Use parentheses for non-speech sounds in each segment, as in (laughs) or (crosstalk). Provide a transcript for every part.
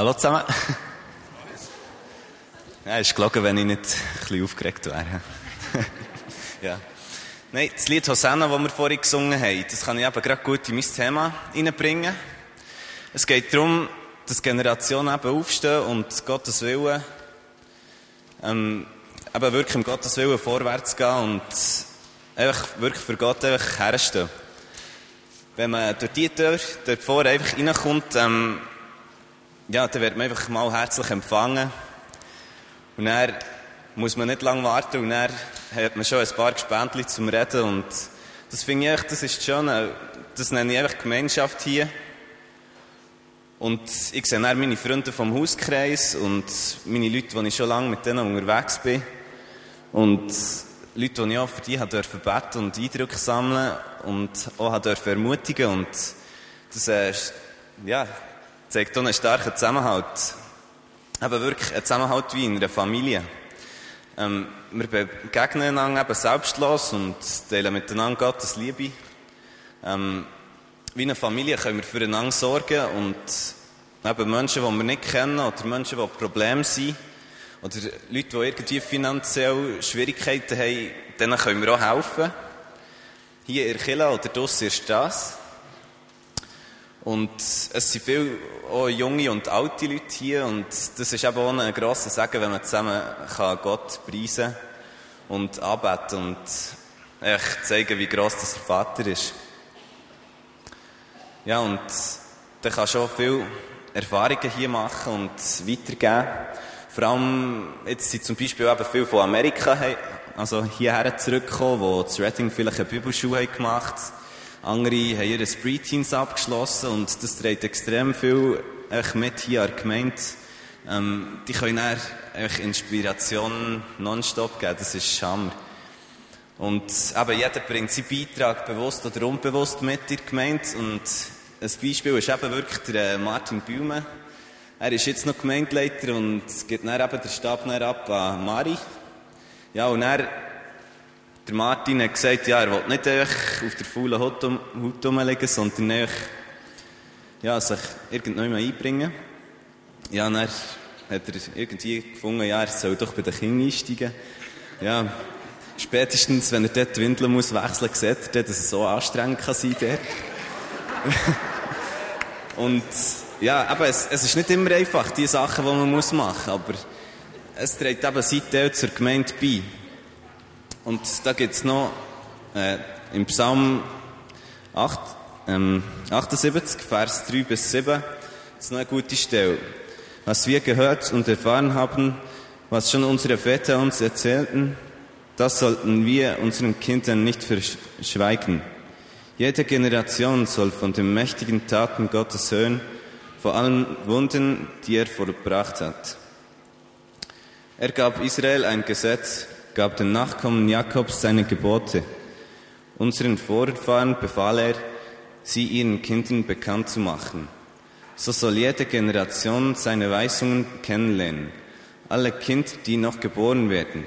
Hallo zusammen. Ja, ist gelogen, wenn ich nicht ein bisschen aufgeregt wäre. (laughs) ja. Nein, das Lied Hosanna, das wir vorhin gesungen haben, das kann ich eben gerade gut in mein Thema reinbringen. Es geht darum, dass Generationen eben aufstehen und Gottes Willen, ähm, eben wirklich im Gottes Willen vorwärts gehen und einfach wirklich für Gott einfach herstehen. Wenn man durch die Tür, dort vor einfach reinkommt, ähm, ja, dann wird man einfach mal herzlich empfangen. Und dann muss man nicht lange warten und dann hat man schon ein paar Gespendli zum Reden und das finde ich echt, das ist schon, das nenne ich einfach Gemeinschaft hier. Und ich sehe dann meine Freunde vom Hauskreis und meine Leute, die ich schon lange mit denen unterwegs bin. Und Leute, die ich auch für die dürfen beten und Eindrücke sammeln und auch ermutigen und das äh, ja, zeigt auch einen starken Zusammenhalt. Eben wirklich ein Zusammenhalt wie in einer Familie. Ähm, wir begegnen einander eben selbstlos und teilen miteinander Gottes Liebe. Ähm, wie eine Familie können wir füreinander sorgen und eben Menschen, die wir nicht kennen oder Menschen, die Probleme sind oder Leute, die irgendwie finanziell Schwierigkeiten haben, denen können wir auch helfen. Hier in Killa oder draussen ist das. Und es sind viele auch junge und alte Leute hier und das ist eben auch ein grosser Segen, wenn man zusammen kann Gott preisen und anbeten und echt zeigen, wie gross das der Vater ist. Ja, und der kann schon viele Erfahrungen hier machen und weitergeben. Vor allem, jetzt sind zum Beispiel eben viele von Amerika, also hierher zurückgekommen, die zu Reading vielleicht eine Bibelschule haben gemacht Andere haben ihre Pre-Teens abgeschlossen und das trägt extrem viel mit hier an der Gemeinde. Ähm, die können dann Inspiration nonstop geben, das ist Hammer. Und eben jeder bringt seinen Beitrag bewusst oder unbewusst mit in die Gemeinde. Und ein Beispiel ist eben wirklich der äh, Martin Bühme. Er ist jetzt noch Gemeindeleiter und gibt dann eben den Stab ab an Mari. Ja, und er der Martin hat gesagt, ja, er will nicht auf der faulen Haut, Haut rumliegen, sondern ja, sich irgendwann einbringen. Ja, dann hat er irgendwie gefunden, ja, er soll doch bei den Kindern einsteigen. Ja, spätestens, wenn er dort die Windeln muss wechseln muss, sieht er, dass es so anstrengend kann sein dort. (laughs) Und ja, aber es, es, ist nicht immer einfach, die Sachen, die man muss machen muss, aber es trägt eben seitdem zur Gemeinde bei. Und da gibt es noch äh, im Psalm 8, ähm, 78, Vers 3 bis 7, das ist noch eine gute Stelle. Was wir gehört und erfahren haben, was schon unsere Väter uns erzählten, das sollten wir unseren Kindern nicht verschweigen. Jede Generation soll von den mächtigen Taten Gottes hören, vor allen Wunden, die er vollbracht hat. Er gab Israel ein Gesetz, gab den Nachkommen Jakobs seine Gebote. Unseren Vorfahren befahl er, sie ihren Kindern bekannt zu machen. So soll jede Generation seine Weisungen kennenlernen, alle Kinder, die noch geboren werden.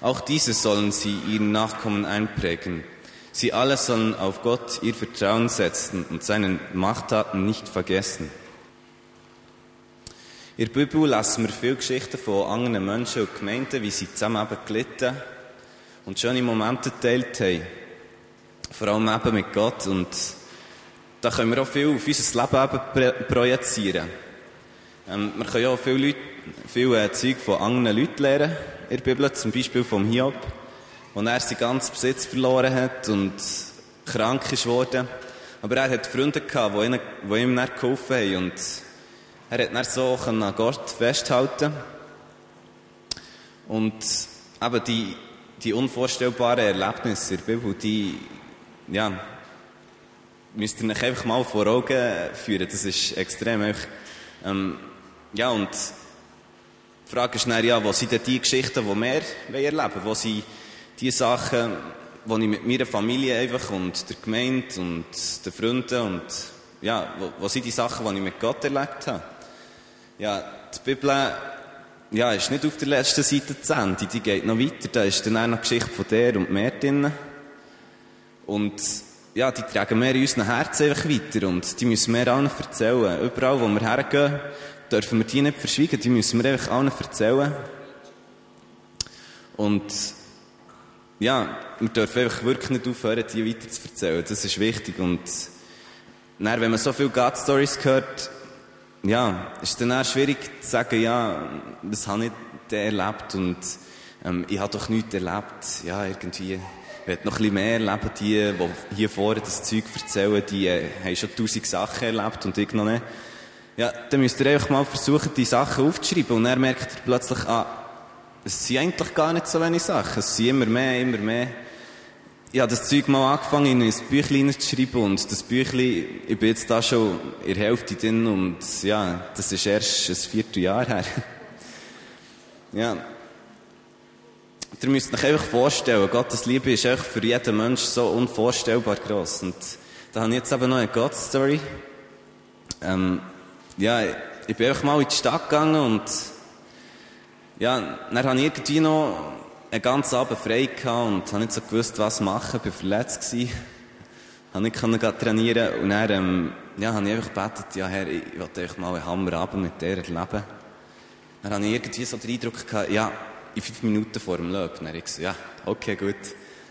Auch diese sollen sie ihren Nachkommen einprägen. Sie alle sollen auf Gott ihr Vertrauen setzen und seine Machttaten nicht vergessen. In der Bibel lesen wir viele Geschichten von anderen Menschen und Gemeinden, wie sie zusammen eben gelitten und schöne Momente geteilt haben. Vor allem eben mit Gott. Und da können wir auch viel auf unser Leben eben projizieren. Ähm, wir können auch viele, Leute, viele äh, Zeug von anderen Leuten lernen in der Bibel, zum Beispiel vom Hiob, wo er seinen ganzen Besitz verloren hat und krank ist worden. Aber er hat Freunde gehabt, die ihm, die ihm dann geholfen haben. Und er hat so an Gott festhalten Und eben die, die unvorstellbaren Erlebnisse in der Bibel, die, ja, müsst ihr euch einfach mal vor Augen führen. Das ist extrem einfach, ähm, ja, und die Frage ist dann, ja, wo sind denn die Geschichten, die wir erleben wollen? Wo sind die Sachen, die ich mit meiner Familie einfach und der Gemeinde und den Freunden und, ja, wo sind die Sachen, die ich mit Gott erlebt habe? Ja, die Bibel ja, ist nicht auf der letzten Seite zu Ende, die geht noch weiter. Da ist dann auch noch die Geschichte von der und mehr drin. Und ja, die tragen wir in unseren Herzen einfach weiter und die müssen wir allen erzählen. Überall, wo wir hergehen, dürfen wir die nicht verschwiegen, die müssen wir einfach allen erzählen. Und ja, wir dürfen einfach wirklich nicht aufhören, die weiter zu erzählen. Das ist wichtig. Und dann, wenn man so viele God-Stories hört, ja, ist dann auch schwierig zu sagen, ja, das habe ich erlebt und ähm, ich habe doch nichts erlebt. Ja, irgendwie, ich noch ein bisschen mehr erleben. Die, die hier vorne das Zeug erzählen, die äh, haben schon tausend Sachen erlebt und ich noch nicht. Ja, dann müsst ihr einfach mal versuchen, die Sachen aufzuschreiben und dann merkt ihr plötzlich, ah, es sind eigentlich gar nicht so wenige Sachen. Es sind immer mehr, immer mehr. Ich habe das Zeug mal angefangen, in ein Büchlein zu schreiben und das Büchlein, ich bin jetzt da schon in der Hälfte drin und ja, das ist erst ein Vierteljahr her. (laughs) ja. Ihr müsst euch einfach vorstellen, Gottes Liebe ist einfach für jeden Mensch so unvorstellbar groß. Und da habe ich jetzt eben noch eine God-Story. Ähm, ja, ich bin einfach mal in die Stadt gegangen und ja, dann habe ich irgendwie noch einen ganzen Abend frei gehabt und habe nicht so gewusst, was machen. Ich war verletzt gewesen. Habe nicht können trainieren und dann, ähm, ja, habe ich einfach gebetet, ja, Herr, ich wollte euch mal einen Hammerabend mit dir erleben. Dann habe ich irgendwie so den Eindruck gehabt, ja, in fünf Minuten vor dem Löb. Dann habe ich gesagt, ja, okay, gut.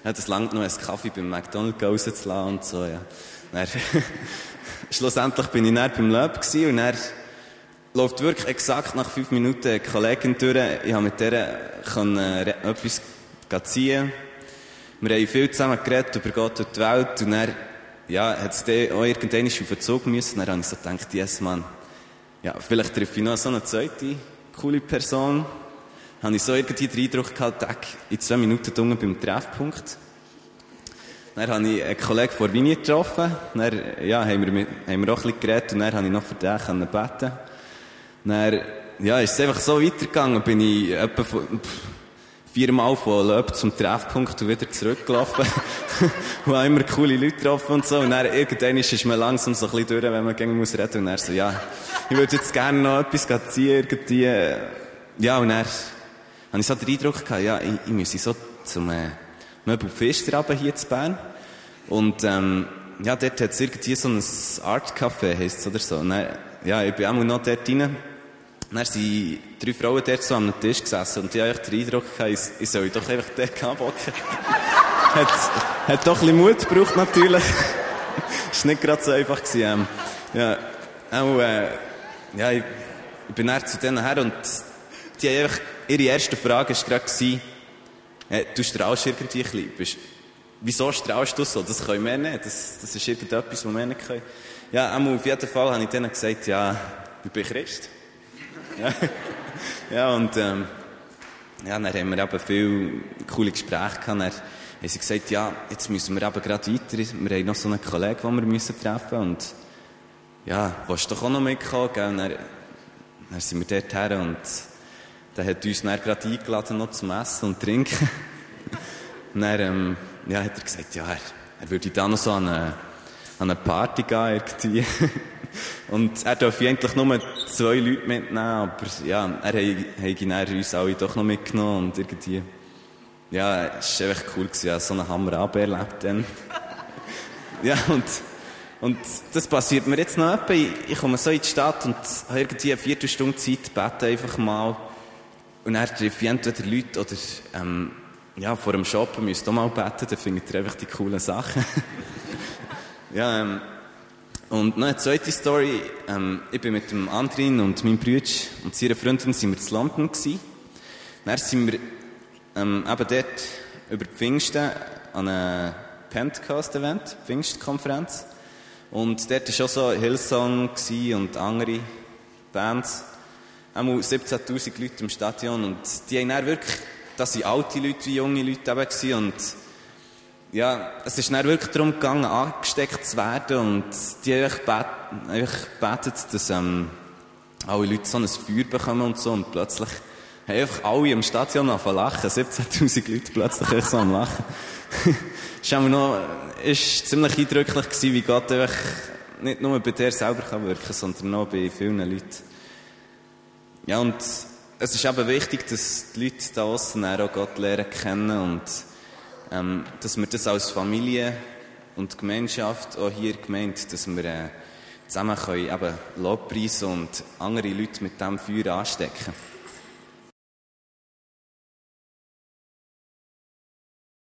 Ja, das langt noch einen Kaffee beim McDonald's rauszulassen und so, ja. Dann, (laughs) schlussendlich bin ich dann beim Löb und dann läuft wirklich exakt nach fünf Minuten eine Kollegin durch. Ich habe mit der können, äh, etwas ziehen. Wir haben viel zusammen geredet über Gott und die Welt und dann, ja, hat es auch irgendwann auf den Zug müssen. Dann habe ich so gedacht, yes, Mann, ja, vielleicht treffe ich noch so eine zweite coole Person. Dann habe ich so irgendwie den Eindruck gehabt, in zwei Minuten unten beim Treffpunkt. Dann habe ich einen Kollegen vor Vini getroffen. Dann, ja, haben wir, haben wir auch ein bisschen geredet und dann habe ich noch für den beten dann, ja, ist es einfach so weitergegangen, bin ich etwa viermal von Löb zum Treffpunkt und wieder zurückgelaufen. (laughs) und habe immer coole Leute getroffen und so. Und dann irgendwann ist man langsam so ein bisschen durch, wenn man gegen muss reden. Und dann so, ja, ich würde jetzt gerne noch etwas ziehen, irgendwie. Ja, und dann habe ich so den Eindruck gehabt, ja, ich, ich müsse so zum, äh, Möbel Pfisterabend hier zu Bern. Und, ähm, ja, dort hat es irgendwie so ein Art Café, heisst es oder so. Und dann, ja, ich bin auch noch dort rein. Dann sind drei Frauen dort so am Tisch gesessen und die haben den Eindruck gehabt, ich soll doch einfach dort anbocken. (laughs) hat, hat doch ein bisschen Mut gebraucht, natürlich. (laughs) ist nicht gerade so einfach gewesen. Ähm, ja, auch, äh, ja, ich, ich bin dann zu denen her und die haben einfach, ihre erste Frage war gerade gewesen, äh, du strahlst irgendwie ein bisschen. wieso strahlst du so? Das können wir nicht. Das, das ist irgendetwas, was wir nicht können. Ja, auf jeden Fall habe ich denen gesagt, ja, ich bin Christ. (laughs) ja, und ähm, ja, dann haben wir eben viele coole Gespräche gehabt. Dann haben sie gesagt, ja, jetzt müssen wir eben gerade weiter. Wir haben noch so einen Kollegen, den wir müssen treffen und ja, willst du doch auch noch mitkommen? Gell? Dann, dann sind wir dort her und der hat uns dann gerade eingeladen noch zum Essen und Trinken. (laughs) und dann ähm, ja, hat er gesagt, ja, er, er würde da noch so an eine, an eine Party gehen irgendwie. (laughs) Und er darf eigentlich nur zwei Leute mitnehmen, aber ja, er hat uns alle doch noch mitgenommen und irgendwie, ja, es war einfach cool gewesen, ja, so einen Hammer erlebt dann. (laughs) ja, und, und das passiert mir jetzt noch etwa. Ich, komme so in die Stadt und habe irgendwie eine Viertelstunde Zeit, bete einfach mal. Und er treffe ich entweder Leute oder, ähm, ja, vor dem Shoppen müsst ihr mal beten, dann findet ihr einfach die coolen Sachen. (laughs) ja, ähm, und noch eine zweite Story. Ähm, ich bin mit dem Andrin und meinem Bruder und seiner Freundin sind wir in London gewesen. Dann sind wir ähm, eben dort über Pfingsten an einem Pentecost-Event, Pfingstkonferenz. Und dort war auch so Hillsong und andere Bands. Einmal 17'000 Leute im Stadion und die haben dann wirklich, das sind alte Leute wie junge Leute eben gewesen und ja, es ist dann wirklich darum gegangen, angesteckt zu werden und die haben einfach gebetet, dass ähm, alle Leute so ein Feuer bekommen und so und plötzlich haben einfach alle im Stadion angefangen lachen, 17'000 Leute plötzlich so am Lachen. (laughs) ist noch, ist ziemlich eindrücklich gewesen, wie Gott einfach nicht nur bei dir selber kann wirken, sondern auch bei vielen Leuten. Ja, und es ist eben wichtig, dass die Leute da aussen auch Gott lernen kennen und ähm, dass wir das als Familie und Gemeinschaft auch hier gemeint, dass wir äh, zusammen können eben Lobpreis und andere Leute mit diesem Feuer anstecken können.